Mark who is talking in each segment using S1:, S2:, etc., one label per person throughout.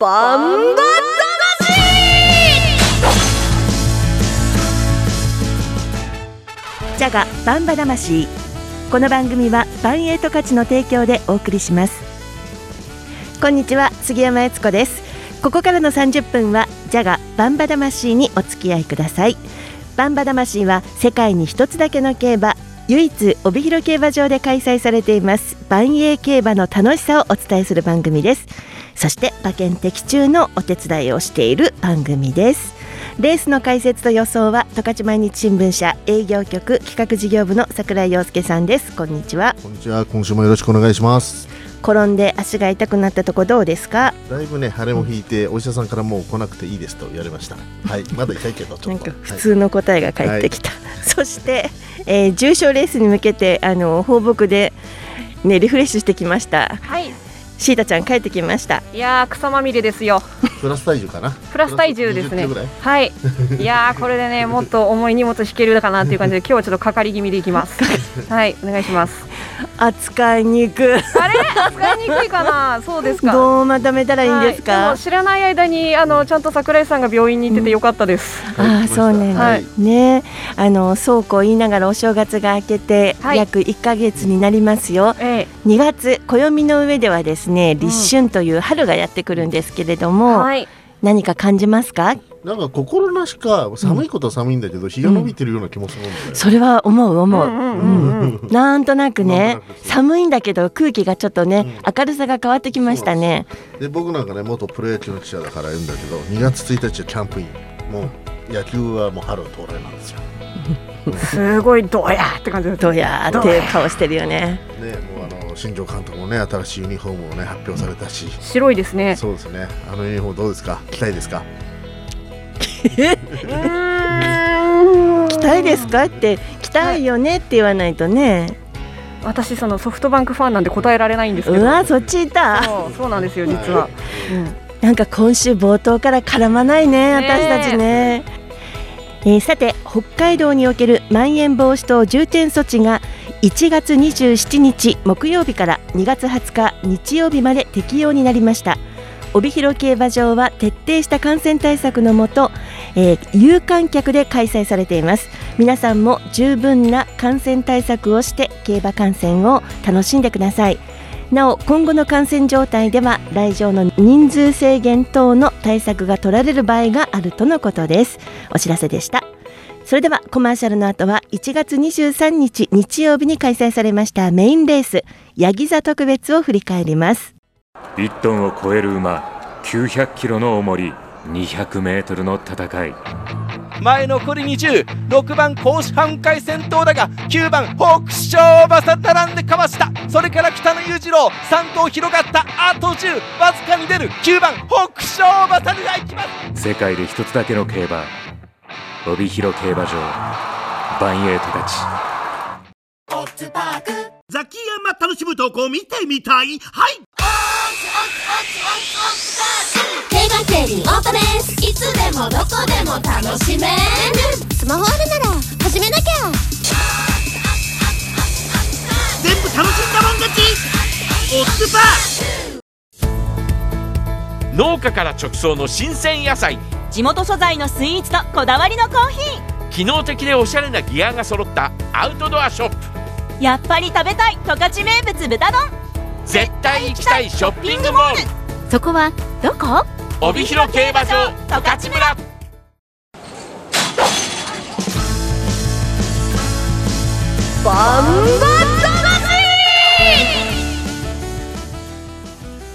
S1: バンバ魂。
S2: ジャガバンバ魂。この番組はバンエイト価値の提供でお送りします。こんにちは杉山悦子です。ここからの30分はジャガバンバ魂にお付き合いください。バンバ魂は世界に一つだけの競馬唯一帯広競馬場で開催されています万栄競馬の楽しさをお伝えする番組です。そして馬券的中のお手伝いをしている番組です。レースの解説と予想は十勝毎日新聞社営業局企画事業部の桜井陽介さんです。こんにちは。
S3: こんにちは。今週もよろしくお願いします。
S2: 転んで足が痛くなったとこどうですか？
S3: だいぶね腫れも引いて、お医者さんからもう来なくていいですと言われましたはい。まだ痛いけどちょっと。
S2: なんか普通の答えが返ってきた、そして、えー、重賞レースに向けてあの放牧でねリフレッシュしてきました。
S1: はい
S2: シータちゃん帰ってきました。
S1: いやー草まみれですよ。
S3: プラス体重かな。
S1: プラス体重ですね。
S3: 20キロぐらい。
S1: はい。いやーこれでね もっと重い荷物引けるかなっていう感じで今日はちょっとかかり気味でいきます。はいお願いします。
S2: 扱いにく。い
S1: あれ？扱いにくいかな？そうですか。
S2: どうまとめたらいいんですか、
S1: はいでも知らない間にあのちゃんと桜井さんが病院に行っててよかったです、
S2: ああそうね、
S1: はい。
S2: ね。あのそうこう言いながらお正月が明けて
S1: はい。
S2: 約1ヶ月になりますよ、
S1: え
S2: 2月暦の上ではですね立春という春がやってくるんですけれど
S1: え
S2: も、
S1: はい。
S2: 何か感じますか？
S3: なんか心なしか寒いことは寒いんだけど、日が伸びてるような気もするんだよ、
S2: それは思う思う、
S1: うんうんうんうん。
S2: なんとなくね。寒いんだけど空気がちょっとね、明るさが変わってきましたね。
S3: で僕なんかね元プロ野球の記者だから言うんだけど2月1日はキャンプイン。もう野球はもう春到来なんですよ。
S1: すごいどうやって感じ
S2: どうやーっていう顔してるよね。
S3: ねもう新庄監督もね新しいユニフォームをね発表されたし。
S1: 白いですね。
S3: そうですね。あのユニフォームどうですか？期待ですか？
S2: 期待ですか？って期待よねって言わないとね、
S1: 私そのソフトバンクファンなんで答えられないんですけど。
S2: うわそっちいた。
S1: そうそうなんですよ実は、うん。
S2: なんか今週冒頭から絡まないね私たちね。えーさて北海道におけるまん延防止等重点措置が1月27日木曜日から2月20日日曜日まで適用になりました。帯広競馬場は徹底した感染対策のもと、えー有観客で開催されています。皆さんも十分な感染対策をして競馬観戦を楽しんでください。なお今後の感染状態では来場の人数制限等の対策が取られる場合があるとのことです。お知らせでした。それではコマーシャルの後は1月23日日曜日に開催されましたメインレースヤギ座特別を振り返ります。
S4: 1トンを超える馬900キロの重り200メートルの戦い
S5: 前残り206番甲子半回戦闘だが9番北勝馬さん並んでかわした。それから北野裕次郎3頭広がった。あと10わずかに出る。9番北勝馬さんが行きます。
S4: 世界で一つだけの競馬帯広競馬場バンエイトたち。
S6: ザキヤマ楽しむとこ見てみたい。はい。
S7: 競馬競輪オートレースいつでもどこでも楽しめるスマホあるなら始めなきゃ
S6: 全部楽しんだもん勝ちオッズパー
S5: 農家から直送の新鮮野菜
S8: 地元素材のスイーツとこだわりのコーヒ
S5: 機能的でおしゃれなギアが揃ったアウトドアショップ。
S8: ーやっぱり食べたい十勝名物豚丼。
S5: 絶対行きたいショッピングモール。
S8: そこはどこ？
S5: 帯広競馬場十勝村。
S1: バン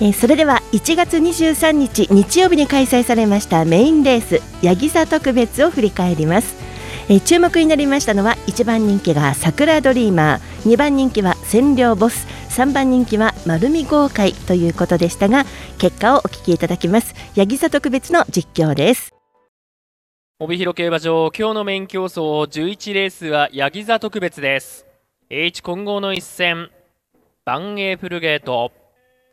S2: えーそれでは1月23日日曜日に開催されましたメインレースヤギ座特別を振り返ります、えー注目になりましたのは1番人気が桜ドリーマー2番人気は千両ボス3番人気は丸見豪快ということでしたが結果をお聞きいただきます。ヤギ座特別の実況です。
S9: 帯広競馬場今日のメイン競争11レースはヤギ座特別です。H 混合の一戦バンエープルゲート。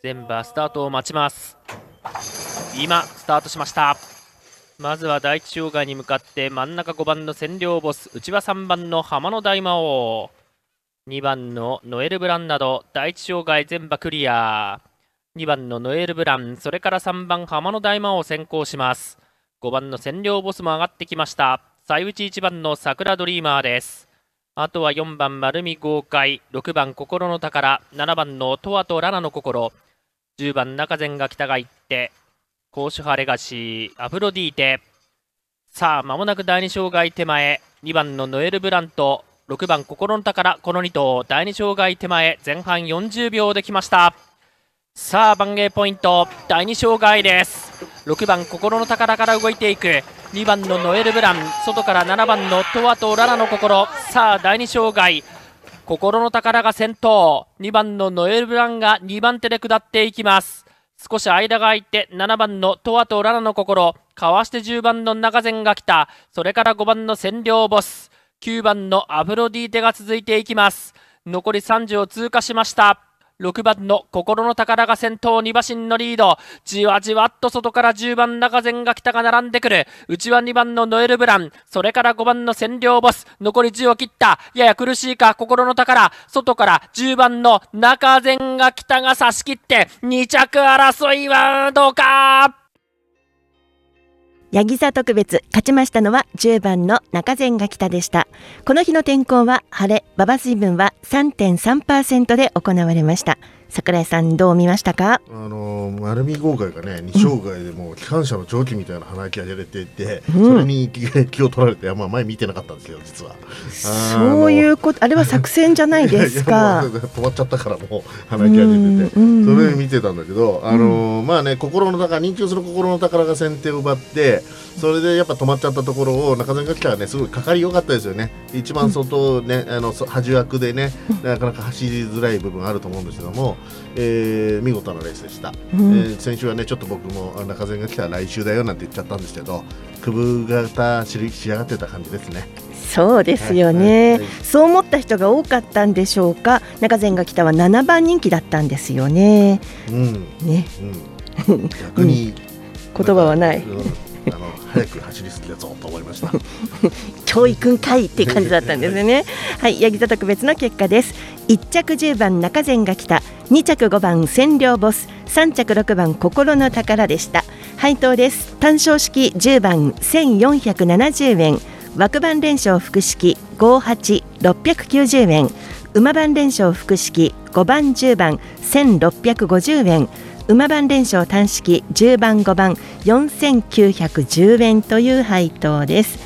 S9: 全馬スタートを待ちます。今スタートしました。まずは第一障害に向かって真ん中5番の占領ボス内は3番の浜の大魔王。2番のノエル・ブランなど第一障害全馬クリア。2番のノエル・ブランそれから3番浜野大魔王先行します。5番の占領ボスも上がってきました。最内1番の桜ドリーマーです。あとは4番丸見豪快6番心の宝7番のトワとラナの心。10番中前が北が行って甲州派レガシーアフロディーテ。さあ間もなく第2障害手前2番のノエル・ブラント6番心の宝この2頭第2障害手前前半40秒できました。さあ番芸ポイント第2障害です。6番心の宝から動いていく。2番のノエル・ブラン外から7番のトワとララの心。さあ第2障害心の宝が先頭。2番のノエル・ブランが2番手で下っていきます。少し間が空いて7番のトワとララの心。かわして10番の中善が来た。それから5番の占領ボス。9番のアフロディーテが続いていきます。残り30を通過しました。6番の心の宝が先頭2馬身のリード。じわじわっと外から10番中前が北が並んでくる。内は2番のノエル・ブラン。それから5番の占領ボス。残り10を切った。やや苦しいか心の宝。外から10番の中前が北が差し切って2着争いはどうか？
S2: ヤギ座特別勝ちましたのは10番の中前が北でした。この日の天候は晴れ馬場水分は3.3%で行われました。桜井さんどう見ましたか？
S3: あの丸見豪快がね二生涯でもう機関車の蒸気みたいな鼻息が出れていて、
S2: うん。
S3: それに気 気を取られて、まあ、前見てなかったんですよ実は。
S2: そういうことあれは作戦じゃないです
S3: い
S2: か
S3: 止まっちゃったからもう鼻息が出てて、
S2: うんうん
S3: それ見てたんだけど、あのーまあね心の宝人気をする心の宝が先手を奪ってそれでやっぱ止まっちゃったところを中澤が来たらねすごいかかり良かったですよね。一番外ね、あのそ端枠でねなかなか走りづらい部分あると思うんですけども、えー見事なレースでした、
S2: うん。
S3: えー先週はねちょっと僕もあ中澤が来たら来週だよなんて言っちゃったんですけどくぶ型しり仕上がってた感じですね。
S2: そうですよね、そう思った人が多かったんでしょうか。中前が北は7番人気だったんですよね。
S3: うん。
S2: ね、
S3: うん、逆に、
S2: 言葉はない。
S3: うんあの早く走りすぎだぞと思いました。
S2: 教育会って感じだったんですよね。はい、ヤギ座特別の結果です。1着10番中前が来た、2着5番占領ボス、3着6番心の宝でした。配当です。単勝式10番1470円、枠番連勝複式58690円、馬番連勝複式5番10番1650円。馬番連勝単式10番5番4910円という配当です。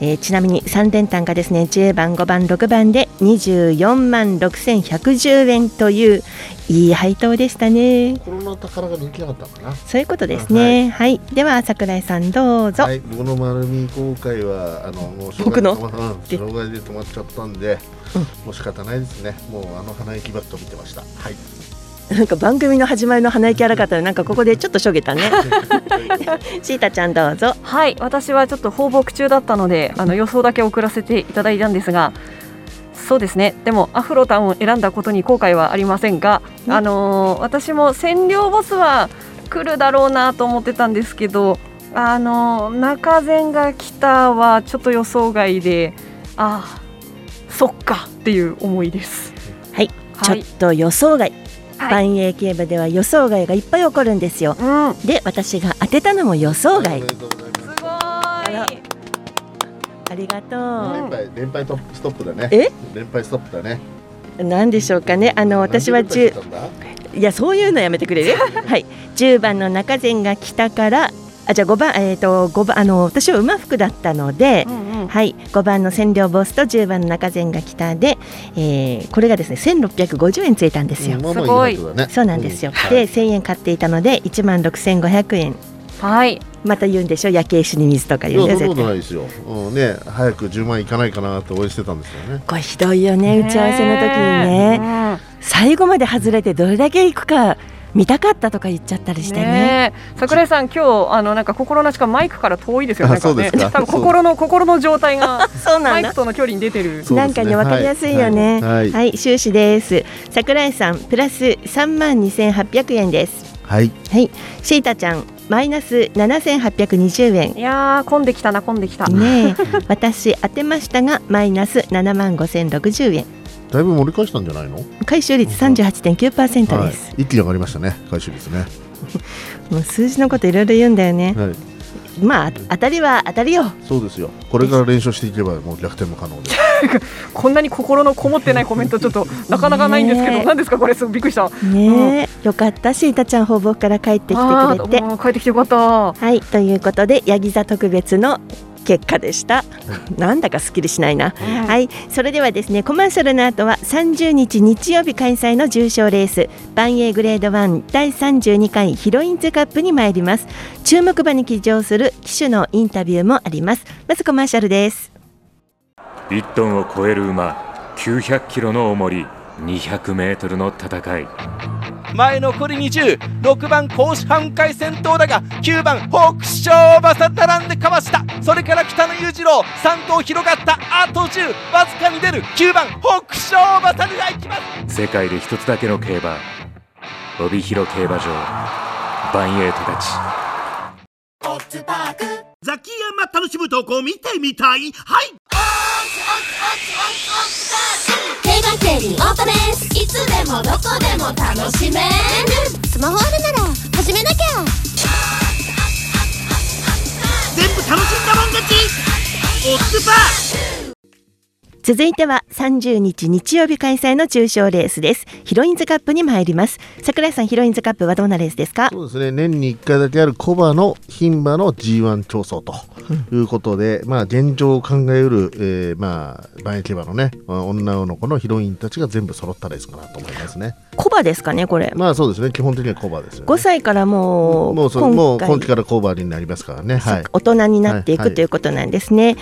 S2: えーちなみに3連単がですね10番5番6番で24万6110円といういい配当でしたね
S3: 心の宝が人気なかったのかな。
S2: そういうことですねはい、では桜井さんどうぞ、
S3: はい、僕の丸見公開はあのもう障
S2: 僕の？
S3: 害うん、障害で止まっちゃったんで、もう仕方ないですね。もうあの鼻息バット見てました。はい。
S2: なんか番組の始まりの鼻息荒かったらなんかここでちょっとしょげたね。シータちゃんどうぞ。
S1: はい私はちょっと放牧中だったのであの予想だけ送らせていただいたんですがそうですね。でもアフロタンを選んだことに後悔はありませんが、あのー私も占領ボスは来るだろうなと思ってたんですけどあのー中前が来たはちょっと予想外でああそっかっていう思いです。
S2: はい、
S1: はい
S2: ちょっと予想外。
S1: はい
S2: 万栄競馬では予想外がいっぱい起こるんですよ、で私が当てたのも予想外。あら。ありがと
S3: 連敗連敗トップストップだね。
S2: え？
S3: 連敗ストップだね。
S2: うなんでしょうかね。あの私は
S3: なんで連
S2: 10
S3: 敗したんだ？
S2: いやそういうのやめてくれる？はい。10番の中前が来たからあじゃあ5番えっ、と5番あの私は馬服だったので、はい5番の占領ボスと10番の中前が来たで、えーこれがですね1650円ついたんですよ、
S3: うんまあまあい
S2: そうなんですよ、
S3: うん。
S2: で1000円買っていたので1万6500円。
S1: はい。
S2: また言うんでしょ夜景酒に水とか
S3: い
S2: 言うんで
S3: やそんなことないですよ。うんね早く10万いかないかなと応援してたんですよね。
S2: これひどいよね打ち合わせの時にね。最後まで外れてどれだけいくか見たかったとか言っちゃったりしてね
S1: ねえ桜井さん、今日あのなんか心なしかマイクから遠いですよね。
S3: あそうですか
S1: 多分心の心の状態が
S2: そうなんだ
S1: マイクとの距離に出てる。
S2: なんかね、わかりやすいよね。
S3: は
S2: はいい、はい終始です。桜井さん、プラス三万二千八百円です。
S3: はい。
S2: はい、シータちゃん、マイナス七千八百二十円。
S1: いやー、混んできたな、混んできた。
S2: ねえ、私当てましたが、マイナス七万五千六十円。
S10: だいぶ盛り返したんじゃないの？
S2: 回収率38.9%
S10: はい
S2: です、
S10: 一気に上がりましたね回収率ね。
S2: もう数字のこといろいろ言うんだよね、
S10: はい。
S2: まあ当たりは当たりよ。
S10: そうですよ。これから連勝していけばもう逆転も可能で。
S1: こんなに心のこもってないコメントちょっとなかなかないんですけど、
S2: ね。え
S1: 何ですかこれ？すごいびっくりした。
S2: ねえ、よかったし、いたちゃん放牧から帰ってきてくれて。
S1: あーもう帰ってきてよかった。
S2: はい、ということで、ヤギ座特別の結果でした。なんだかすっきりしないな。はい、それではですね、コマーシャルの後は30日日曜日開催の重賞レース、バンエーグレード1第32回ヒロインズカップに参ります。注目馬に騎乗する騎手のインタビューもあります。まずコマーシャルです。
S4: 1トンを超える馬900キロの重り200メートルの戦い
S5: 前残り206番甲子半回先頭だが9番北勝馬さ並んでかわした。それから北野裕次郎3頭広がったあと10わずかに出る。9番北勝馬さでいきます。
S4: 世界で一つだけの競馬帯広競馬場バンエイトたち
S6: ザキヤマ楽しむ投稿見てみたい？はい
S7: 競馬競輪オートレースいつでもどこでも楽しめる。スマホあるなら始めなきゃ。
S6: 全部楽しんだもん勝ち。オッズパー
S2: 続いては30日日曜日開催の重賞レースです。ヒロインズカップに参ります。桜井さん、ヒロインズカップはどんなレースですか？
S10: そうですね。年に1回だけあるコバの牝馬の G1 競争ということで、まあ現状を考えうる、えー、まあ馬駅馬のねまあ女の子のヒロインたちが全部揃ったレースかなと思いますね。
S2: コバですかね、これ。
S10: まあそうですね。基本的にはコバですよね。
S2: 5歳からもう、
S10: もうそうもう
S2: 今
S10: 期からコバになりますからね。はい。
S2: 大人になっていく、
S10: はいはい
S2: ということなんですね、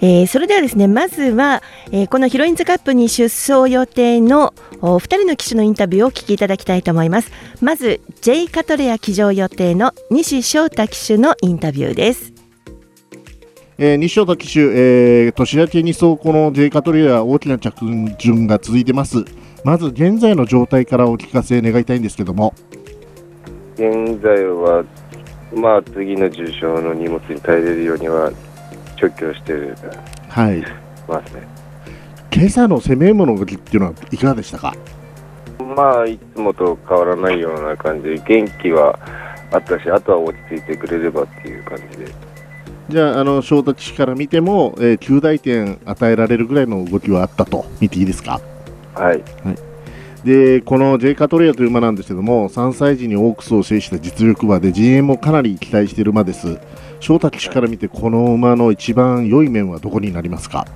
S2: えーそれではですねまずは、えーこのヒロインズカップに出走予定のお二人の騎手のインタビューをお聞きいただきたいと思います。まず J カトレア騎乗予定の西翔太騎手のインタビューです。
S3: えー西翔太騎手、えー年明けに走この J カトリア大きな着順が続いてます。まず現在の状態からお聞かせ願いたいんですけども。
S11: 現在は、まあ、次の重症の荷物に耐えれるようには除去して
S3: はい。
S11: ますね。
S3: 今朝の攻め物動きっていうのはいかがでしたか？
S11: まあ、いつもと変わらないような感じで、元気はあったし、あとは落ち着いてくれればっていう感じで。
S3: じゃああの翔太騎手から見ても、えー、9大点与えられるぐらいの動きはあったと見ていいですか？
S11: はい、
S3: でこの J カトレアという馬なんですけども3歳児にオークスを制した実力馬で GM もかなり期待している馬です。翔太騎手から見てこの馬の一番良い面はどこになりますか？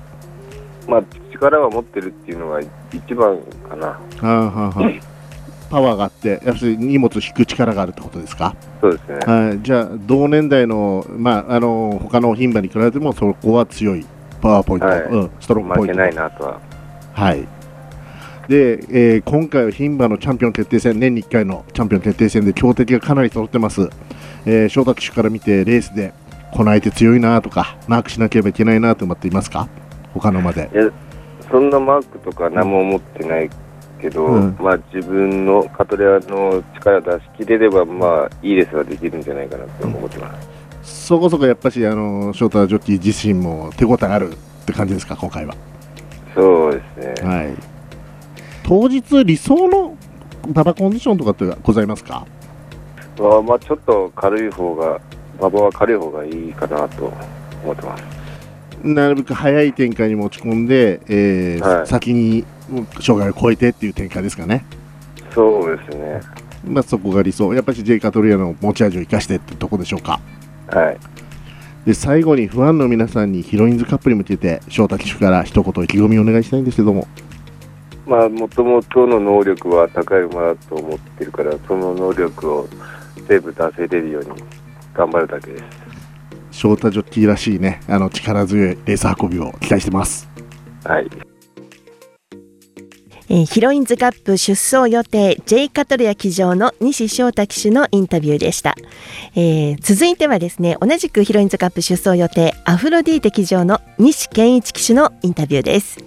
S11: まあ、力は持ってるっていうのが一番かな。
S3: はあは パワーがあって要するに荷物を引く力があるってことですか？
S11: そうですね。
S3: はい。じゃあ同年代の,、まあ、あの他の牝馬に比べてもそこは強いパワーポイント、
S11: はい。
S3: うん、ストロングポイント。
S11: 負けないなとは。
S3: はい。で、えー今回は牝馬のチャンピオン決定戦年に1回のチャンピオン決定戦で強敵がかなり揃ってます、えー、翔太騎手から見てレースでこの相手強いなとかマークしなければいけないなと思っていますか？他の馬で
S11: そんなマークとか何も思ってないけど、
S3: うん
S11: まあ自分のカトレアの力出し切れれば、まあいいレースはできるんじゃないかなと思ってます。
S3: そこそこやっぱしあの翔太ジョッキー自身も手応えあるって感じですか今回は
S11: そうですね。
S3: はい当日理想の馬場コンディションとかってございますか？
S11: まあ、まあちょっと軽い方が、馬場は軽い方がいいかなと思ってます。
S3: なるべく早い展開に持ち込んで、えー
S11: はい
S3: 先に障害を超えてっていう展開ですかね。
S11: そうですね。
S3: まあ、そこが理想、やっぱり J カトリアの持ち味を生かしてってとこでしょうか。
S11: はい。
S3: で最後にファンの皆さんにヒロインズカップに向けて翔太騎手から一言意気込みをお願いしたいんですけども
S11: まあ、もともとの能力は高い馬だと思ってるから、その能力を全部出せれるように頑張るだけです。
S3: 翔太ジョッキーらしいねあの力強いレース運びを期待してます
S11: はい。
S2: えーヒロインズカップ出走予定 J カトレア騎乗の西翔太騎手のインタビューでした、えー続いてはですね同じくヒロインズカップ出走予定アフロディーテ騎乗の西健一騎手のインタビューです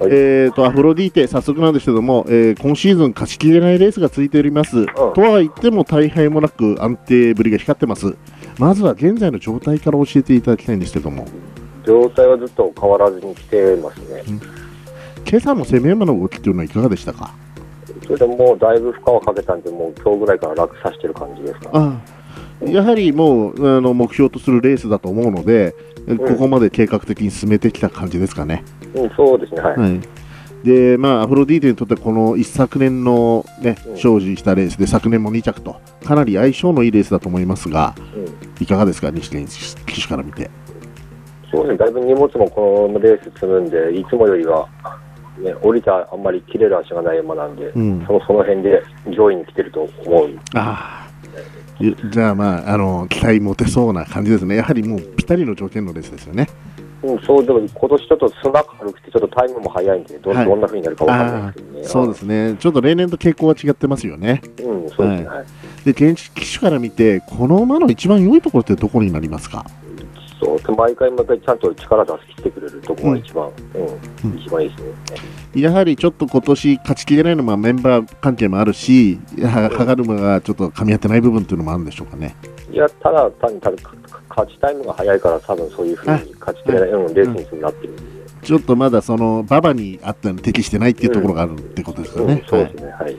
S3: えー、とアフロディーテ、早速なんですけども、えー今シーズン勝ちきれないレースが続いております。とは言っても大敗もなく安定ぶりが光ってます。まずは現在の状態から教えていただきたいんですけども、
S11: 状態はずっと変わらずに来てますね。
S3: 今朝の攻め馬の動きというのはいかがでしたか？
S12: それでもうだいぶ負荷をかけたんで、もう今日ぐらいから楽さしてる感じですか、
S3: あやはりもうあの目標とするレースだと思うので、ここまで計画的に進めてきた感じですかね。
S12: うん、そうですね、はい。
S3: はいでまあ、アフロディーテにとってこの一昨年の、ね、勝利したレースで昨年も2着とかなり相性のいいレースだと思いますが、いかがですか、西健騎手から見て？
S12: そうですね、だいぶ荷物もこのレース積むんで、いつもよりは、ね、降りたあんまり切れる足がない馬なんで、
S3: うん
S12: そのその辺で上位に来てると思う。
S3: あいじゃあ、まあ、あの期待持てそうな感じですね、やはりもうぴったりの条件のレースですよね。
S12: うん、そうでも今年ちょっと砂軽くて、ちょっとタイムも速いんで、ど,、
S3: はい
S12: どんな風になるかわかんないですけどね。
S3: そうですね、ちょっと例年と傾向は違ってますよね。
S12: うん、そうですね。はい
S3: で現地機種から見て、この馬の一番良いところってどこになりますか？
S12: そう毎回毎回ちゃんと力出してきてくれるところが一番、うん一番いいですね。
S3: やはりちょっと今年勝ちきれないのはメンバー関係もあるし、は歯車がちょっと噛み合ってない部分っていうのもあるんでしょうかね。
S12: いや、ただ単にただか勝ちタイムが速いから、多分そういうふうに勝ちきれない、うん、レースになってる。
S3: ちょっとまだその馬場にあったのに適してないっていうところがあるってことですよね。
S12: そうですね、はい。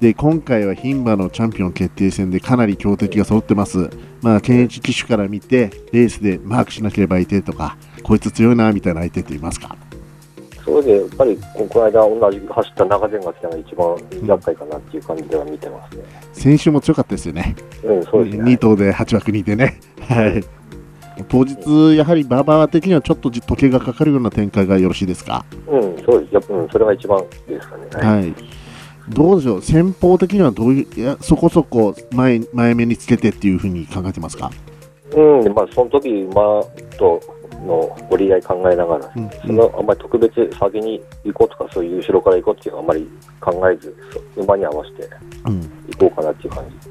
S3: で今回は牝馬のチャンピオン決定戦でかなり強敵が揃ってます、まあ、検閲機種から見てレースでマークしなければいてとかこいつ強いなみたいな相手っていますか？
S12: そうで、やっぱりここの間、同じく走った中前が来たのが一番厄介かなっていう感じでは見てますね。
S3: 先週も強かったですよね、
S12: うん、そうですね。
S3: 2頭で8枠にいてね、はい、当日、やはり馬場的にはちょっと時計がかかるような展開がよろしいですか？
S12: うん、そうです。やっぱ、うん、それが一番いいですかね。
S3: はいどうでしょう、先方的にはどういういやそこそこ前前目につけてっていうふうに考えてますか？
S12: うん、まあ、その時馬との折り合い考えながら、そのあんまり特別先に行こうとか、そういう後ろから行こうっていうのはあんまり考えず、馬に合わせて
S3: うん
S12: 行こうかなっていう感じ。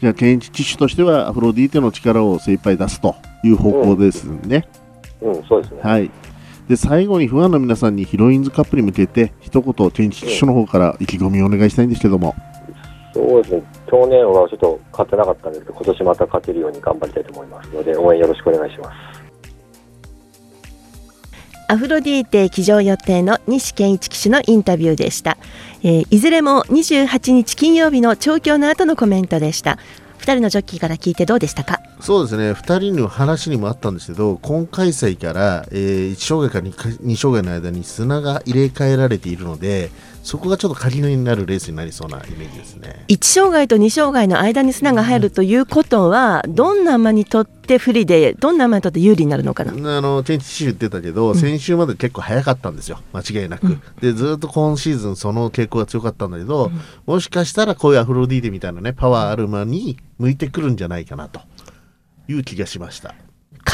S3: じゃあ、検知機種としてはアフロディーテの力を精一杯出すという方向ですね。
S12: うん、そうですね。
S3: はい。で最後にファンの皆さんにヒロインズカップに向けて一言検知機種の方から意気込みをお願いしたいんですけども。
S12: そうですね。去年はちょっと勝てなかったんですけど、今年また勝てるように頑張りたいと思いますので、応援よろしくお願いします。
S2: アフロディーテ騎乗予定の西健一騎手のインタビューでした、えーいずれも28日金曜日の調教の後のコメントでした。2人のジョッキーから聞いてどうでしたか？
S13: そうですね。2人の話にもあったんですけど今開催から、えー1障害から 2, 2障害の間に砂が入れ替えられているのでそこがちょっと鍵になるレースになりそうなイメージですね。
S2: 1障害と2障害の間に砂が入るということはどんな馬にとって不利でどんな馬にとって有利になるのかな？
S13: あのチェンチシ言ってたけど、先週まで結構早かったんですよ、間違いなく。でずっと今シーズン、その傾向が強かったんだけど、もしかしたらこういうアフロディーテみたいなね、パワーある馬に向いてくるんじゃないかなという気がしました。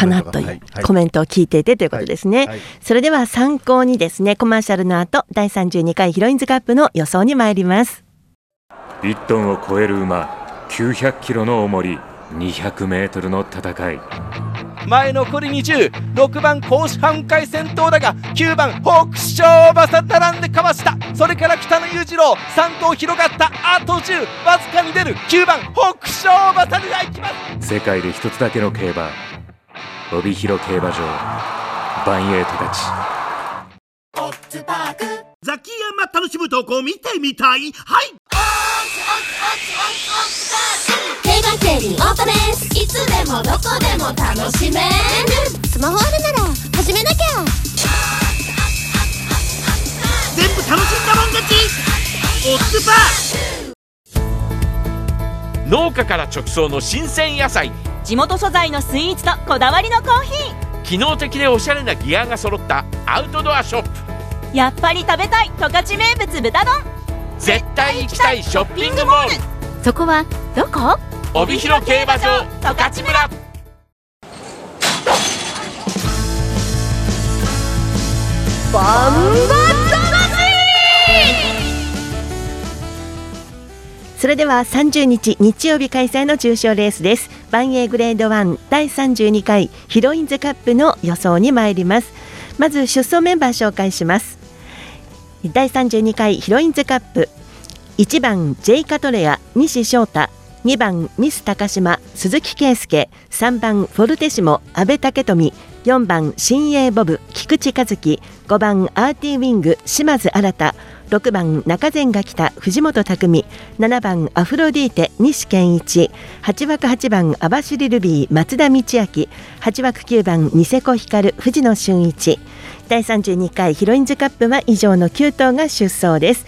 S2: かなとい
S13: はい。う
S2: コメントを聞いていてということですね、それでは参考にですねコマーシャルの後第32回ヒロインズカップの予想に参ります。
S4: 1トンを超える馬900キロの重り200メートルの戦い。
S5: 前残り206番甲子半回先頭だが9番北勝馬さ並んでかわした。それから北野裕次郎3頭広がったあと10わずかに出る9番北勝馬さにが行きます。
S4: 世界で一つだけの競馬帯広競馬場。バンエイトたち。
S6: ザキヤマ楽しむ投稿見てみたい。はい。
S7: 競馬競輪オートレースいつでもどこでも楽しめる。スマホあるなら始めなきゃ。
S6: 全部楽しんだもん勝ち。オッズパー
S14: 農家から直送の新鮮野菜
S8: 地元素材のスイーツとこだわりのコーヒ
S14: 機能的でおしゃれなギアが揃ったアウトドアショップ。
S8: ーやっぱり食べたい十勝名物豚丼。
S14: 絶対行きたいショッピングモール。
S8: そこはどこ？
S14: 帯広競馬場十勝村。
S8: バンバ
S2: それでは30日日曜日開催の重賞レースです。バンエーグレード1第32回ヒロインズカップの予想に参ります。まず出走メンバー紹介します。第32回ヒロインズカップ。1番ジェイカトレア西翔太。2番ミス高島鈴木圭介。3番フォルテシモ阿部武富。4番新鋭ボブ菊池和樹。5番アーティーウィング島津新。6番中前が来た藤本匠。7番アフロディーテ西健一。8枠8番網走ルビー松田道明。8枠9番ニセコヒカル藤野俊一。第32回ヒロインズカップは以上の9頭が出走です。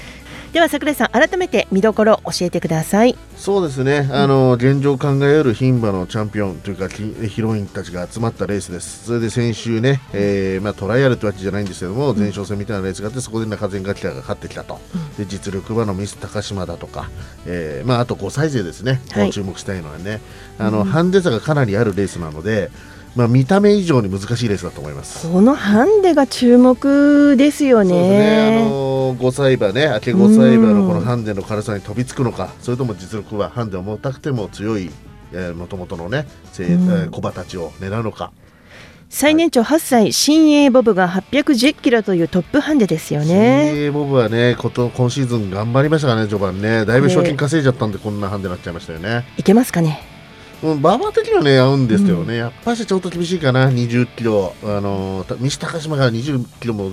S2: では桜井さん改めて見どころ教えてください。
S3: そうですね、あの現状考える牝馬のチャンピオンというかきヒロインたちが集まったレースです。それで先週ね、えーまあ、トライアルってわけじゃないんですけども、前哨戦みたいなレースがあって、そこで中前ガキラが勝ってきたと、で実力馬のミス高島だとか、えーまあ、あと5歳勢ですね、
S2: はい。
S3: 注目したいのはね、あの
S2: うん。
S3: ハンデ差がかなりあるレースなので、まあ、見た目以上に難しいレースだと思います。
S2: このハンデが注目ですよね。
S3: そうですね、あの5歳馬ね、明け5歳馬のこのハンデの軽さに飛びつくのか、それとも実力はハンデを重たくても強い、もともとのね、せいえ
S2: うん。
S3: ー小馬たちを狙うのか。
S2: 最年長8歳新鋭ボブが810キロというトップハンデですよね。
S3: えーボブはねこと、今シーズン頑張りましたからね、序盤ね、だいぶ賞金稼いじゃったんで、こんなハンデになっちゃいましたよね。
S2: いけますかね
S3: うん、馬場的にはね、合うんですけどね、やっぱしちょっと厳しいかな、20キロ、あのた西高島から20キロも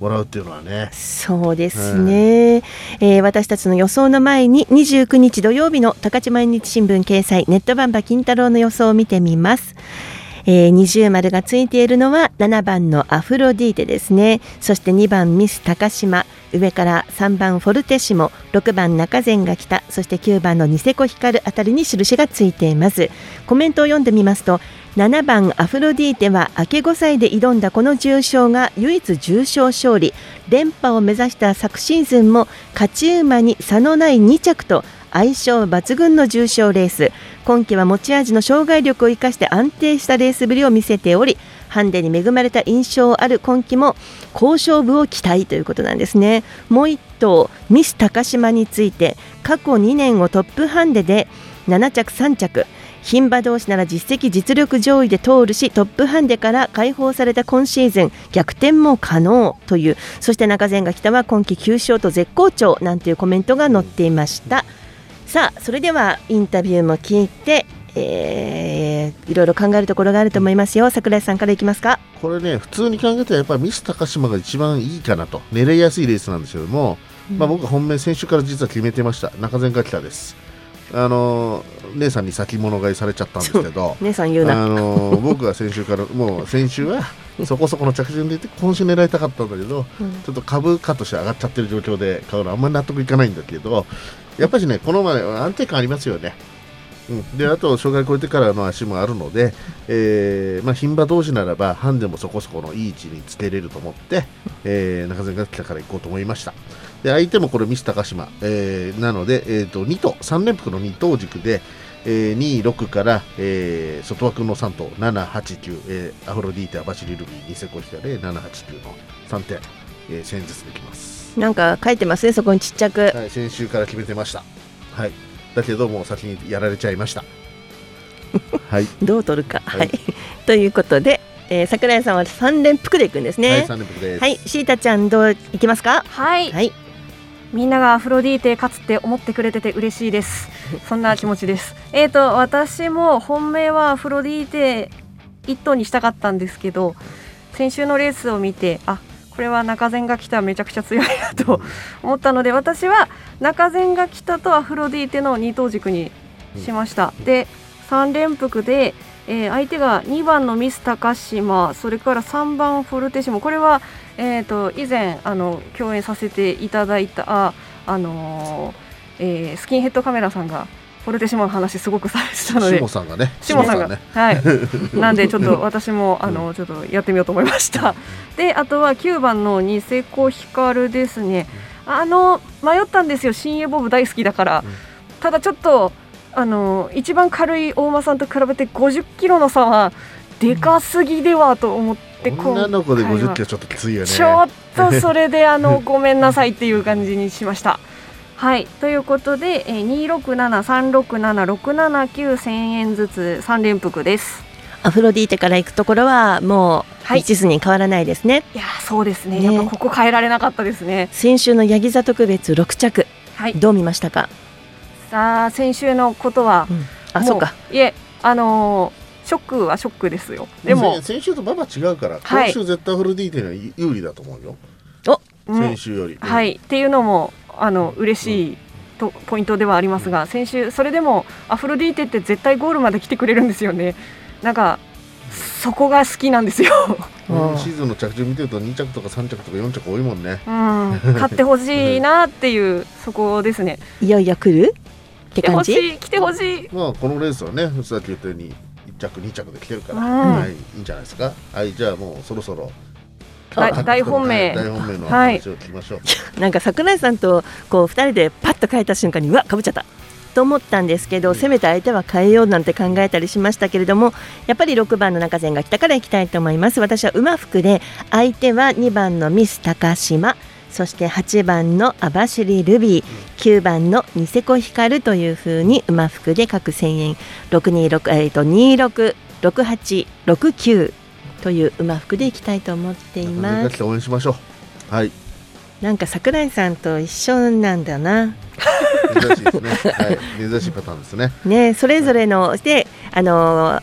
S3: もらうっていうのはね。
S2: そうですね、えー私たちの予想の前に29日土曜日の高知毎日新聞掲載ネットバンバ金太郎の予想を見てみます。えー、二重丸がついているのは7番のアフロディーテですね。そして2番ミス高島。上から3番フォルテシモ。6番中前が来た。そして9番のニセコ光あたりに印がついています。コメントを読んでみますと7番アフロディーテは明け5歳で挑んだこの重賞が唯一重賞勝利。連覇を目指した昨シーズンも勝ち馬に差のない2着と相性抜群の重賞レース。今季は持ち味の障害力を生かして安定したレースぶりを見せておりハンデに恵まれた印象ある今季も好勝負を期待ということなんですね。もう1頭ミス高島について過去2年をトップハンデで7着3着。牝馬同士なら実績実力上位で通るしトップハンデから解放された今シーズン逆転も可能という。そして中前が来たは今季9勝と絶好調なんていうコメントが載っていました。さあそれではインタビューも聞いて、えーいろいろ考えるところがあると思いますよ。桜井さんからいきますか？
S3: これね、普通に考えたらやっぱりミス高島が一番いいかなと、狙いやすいレースなんですけども、まあ、僕は本命、先週から実は決めてました、中前が来たです。あのー姉さんに先物買いされちゃったんですけど、
S2: 姉さん言うな。
S3: あのー僕は先週から、もう先週はそこそこの着順でいて、今週狙いたかったんだけど、
S2: うん。
S3: ちょっと株価として上がっちゃってる状況で買うのはあんまり納得いかないんだけど、やっぱりね、この前、安定感ありますよね。うん、であと障害超えてからの足もあるので、えーまあ、牝馬同士ならばハンデもそこそこのいい位置につけれると思って、えー中前が来たから行こうと思いましたで相手もこれミス高島、えーなので、えー、と2頭3連複の2頭軸で、えー、2、6から、えー外枠の3頭7、8、9、えーアフロディーテ、アバシリルビー、ニセコヒカで7、8、9の3点、えー、戦術できます。
S2: なんか書いてますねそこにちっちゃく、
S3: はい、先週から決めてました。はい。だけどもう先にやられちゃいました。はい。
S2: どう取るか、はい、ということで、えー、桜井さんは3連複でいくんですね。
S3: はい三連複です。
S2: はい。シータちゃんどういきますか？
S1: はい、
S2: はい、
S1: みんながアフロディーテ勝つって思ってくれてて嬉しいです。そんな気持ちです。えーと私も本命はアフロディーテ1頭にしたかったんですけど先週のレースを見てあこれは中前が来ためちゃくちゃ強いなと 思ったので私は中前が来たとアフロディーテの2頭軸にしました、で3連複で、えー相手が2番のミス高島それから3番フォルテシモ。これは、えー、と以前あの共演させていただいたあ、あのーえースキンヘッドカメラさんがフォルテシモの話すごくされてたので
S3: 下さんがね。
S1: 下さんが。
S3: ね。
S1: はい。なんでちょっと私もあのちょっとやってみようと思いました。であとは9番のニセコヒカルですね。あの迷ったんですよ。新鋭ボブ大好きだから、ただちょっとあの一番軽い大間さんと比べて50キロの差はでかすぎではと思って、
S3: 女の子で
S1: 今回は
S3: 50キロちょっときついよね。
S1: ちょっとそれであの ごめんなさいっていう感じにしました。はい。ということで、えー、267367679,000円ずつ3連複です。
S2: アフロディーテから行くところはもう一途に変わらないですね、
S1: いやそうですね。やっぱここ変えられなかったですね。
S2: 先週のヤギ座特別6着、
S1: はい。
S2: どう見ましたか？
S1: あー先週のことは、も
S2: あそうか。
S1: いえあのーショックはショックですよ。でも
S3: せ先週と馬場違うから、
S1: はい。
S3: 今週絶対フル D っていうのは有利だと思うよ。
S1: うん
S3: 先週より、
S1: はい。っていうのもあの嬉しいとポイントではありますが先週それでもアフロディーテって絶対ゴールまで来てくれるんですよね。なんかそこが好きなんですよ、
S3: うん。シーズンの着順見てると2着とか3着とか4着多いもんね。
S1: うん、勝ってほしいなっていうそこですね。
S2: いよいよ来るって
S1: 来てほ
S2: 感じ
S1: しい。来てほしい。
S3: まあこのレースはねさっき言ったように1着2着で来てるから、
S1: うん。
S3: はい、いいんじゃないですか。はいじゃあもうそろそろ。
S1: 大本命
S3: 大本命の
S1: はい
S3: 話を聞きましょう、
S2: なんか桜井さんとこう二人でパッと変えた瞬間にうわかぶっちゃった。と思ったんですけど、せめて相手は変えようなんて考えたりしましたけれどもやっぱり6番の中前が来たから行きたいと思います。私は馬服で相手は2番のミス高島そして8番の網走ルビー9番のニセコヒカルというふうに馬服で各1000円626えーと266869という馬服で行きたいと思ってい
S3: 中
S2: ます。
S3: 応援しましょう。はい。
S2: なんか桜井さんと一緒なんだな。
S3: 珍しいですね。はい。珍しいパターンですね。
S2: ね、それぞれので、あの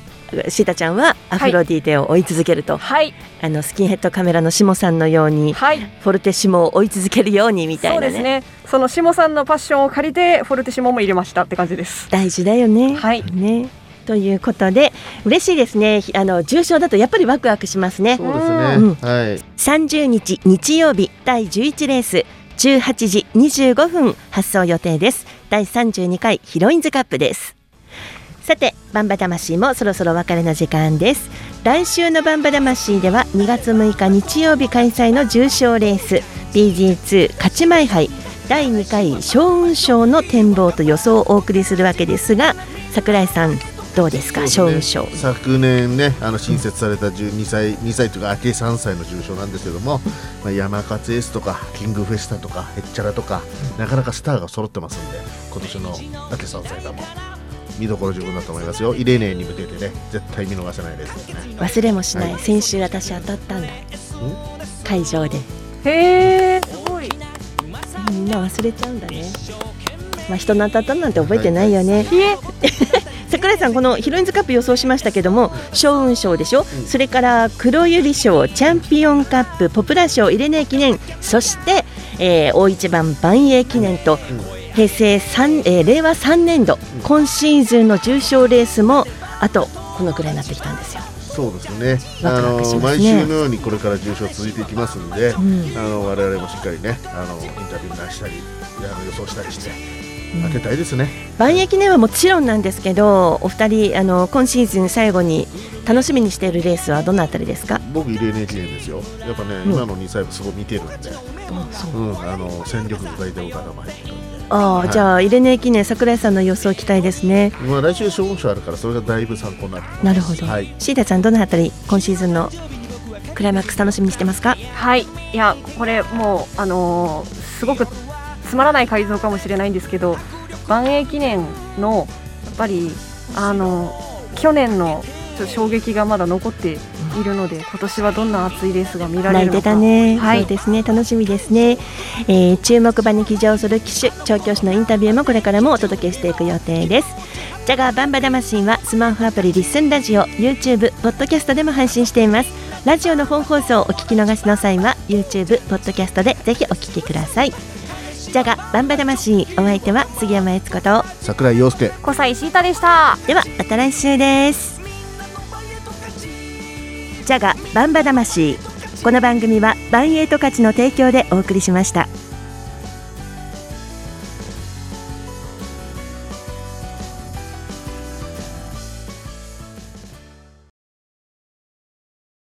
S2: シータちゃんはアフロディーテを追い続けると、
S1: はい、
S2: あのスキンヘッドカメラのシモさんのように、
S1: はい、
S2: フォルテシモを追い続けるようにみたいなね。
S1: そうですねその下さんのパッションを借りてフォルテシモも入れましたって感じです
S2: 大事だよね。
S1: はい。
S2: ね。ということで嬉しいですね。あの重賞だとやっぱりワクワクしますね。
S3: そうですね、
S2: うん
S3: はい
S2: 30日日曜日第11レース18時25分発送予定です第32回ヒロインズカップですさてバンバ魂もそろそろお別れの時間です。来週のバンバ魂では2月6日日曜日開催の重賞レース BG2 勝ち前杯第2回将雲賞の展望と予想をお送りするわけですが桜井さんどうですか？賞。
S3: 昨年ねあの新設された12歳2歳というか明3歳の重賞なんですけども、まあ、山勝エースとかキングフェスタとかヘッチャラとかなかなかスターが揃ってますんで今年の明3歳だも見どころ十分だと思いますよ。イレーネに向けてね絶対見逃せないですよね。
S2: 忘れもしない、
S3: はい。
S2: 先週私当たったんだ。会場で。
S1: へえ。すごい。
S2: みんな忘れちゃうんだね。まあ人の当たったなんて覚えてないよね、桜井さんこのヒロインズカップ予想しましたけども将雲賞でしょ、それから黒百合賞チャンピオンカップポプラ賞イレネ記念そして、えー大一番万栄記念と、平成3、えー令和3年度、今シーズンの重賞レースもあとこのくらいになってきたんですよ。
S3: そうですね。あの毎週のようにこれから重賞続いていきますんで、
S2: ん。
S3: あの我々もしっかりね、あのインタビューなしたり、あの予想したりして当てたいですね。
S2: 万栄記念はもちろんなんですけどお二人あの今シーズン最後に楽しみにしているレースはどのあたりですか？
S3: 僕イレーネ記念ですよ。やっぱね、
S2: うん。
S3: 今の2歳部すごい見てるんで、う。ん、あの戦力が大体お高ま入ってるんで。
S2: ああ、
S3: はい。
S2: じゃあイレネ記念桜井さんの予想期待ですね。
S3: まあ来週小文書あるからそれがだいぶ参考になる。
S2: なるほど、
S3: はい。
S2: シータちゃんどのあたり今シーズンのクライマックス楽しみにしてますか？
S1: はい。いやこれもうあのーすごくつまらない改造かもしれないんですけど万栄記念のやっぱりあの去年の衝撃がまだ残っているので今年はどんな熱いレースが見られ
S2: 泣いて
S1: るのか
S2: たね、
S1: はい。
S2: そうですね。楽しみですね、えー注目馬に騎乗する騎手調教師のインタビューもこれからもお届けしていく予定です。ジャガーバンバ魂はスマホアプリリッスンラジオ YouTube ポッドキャストでも配信しています。ラジオの本放送をお聞き逃しの際は YouTube ポッドキャストでぜひお聞きください。ジャガバンバ魂お相手は杉山悦子と
S3: 桜井陽介。
S1: 小西シータでした。
S2: ではまた来週ですジャガバンバ魂。この番組はバンエイト価値の提供でお送りしました。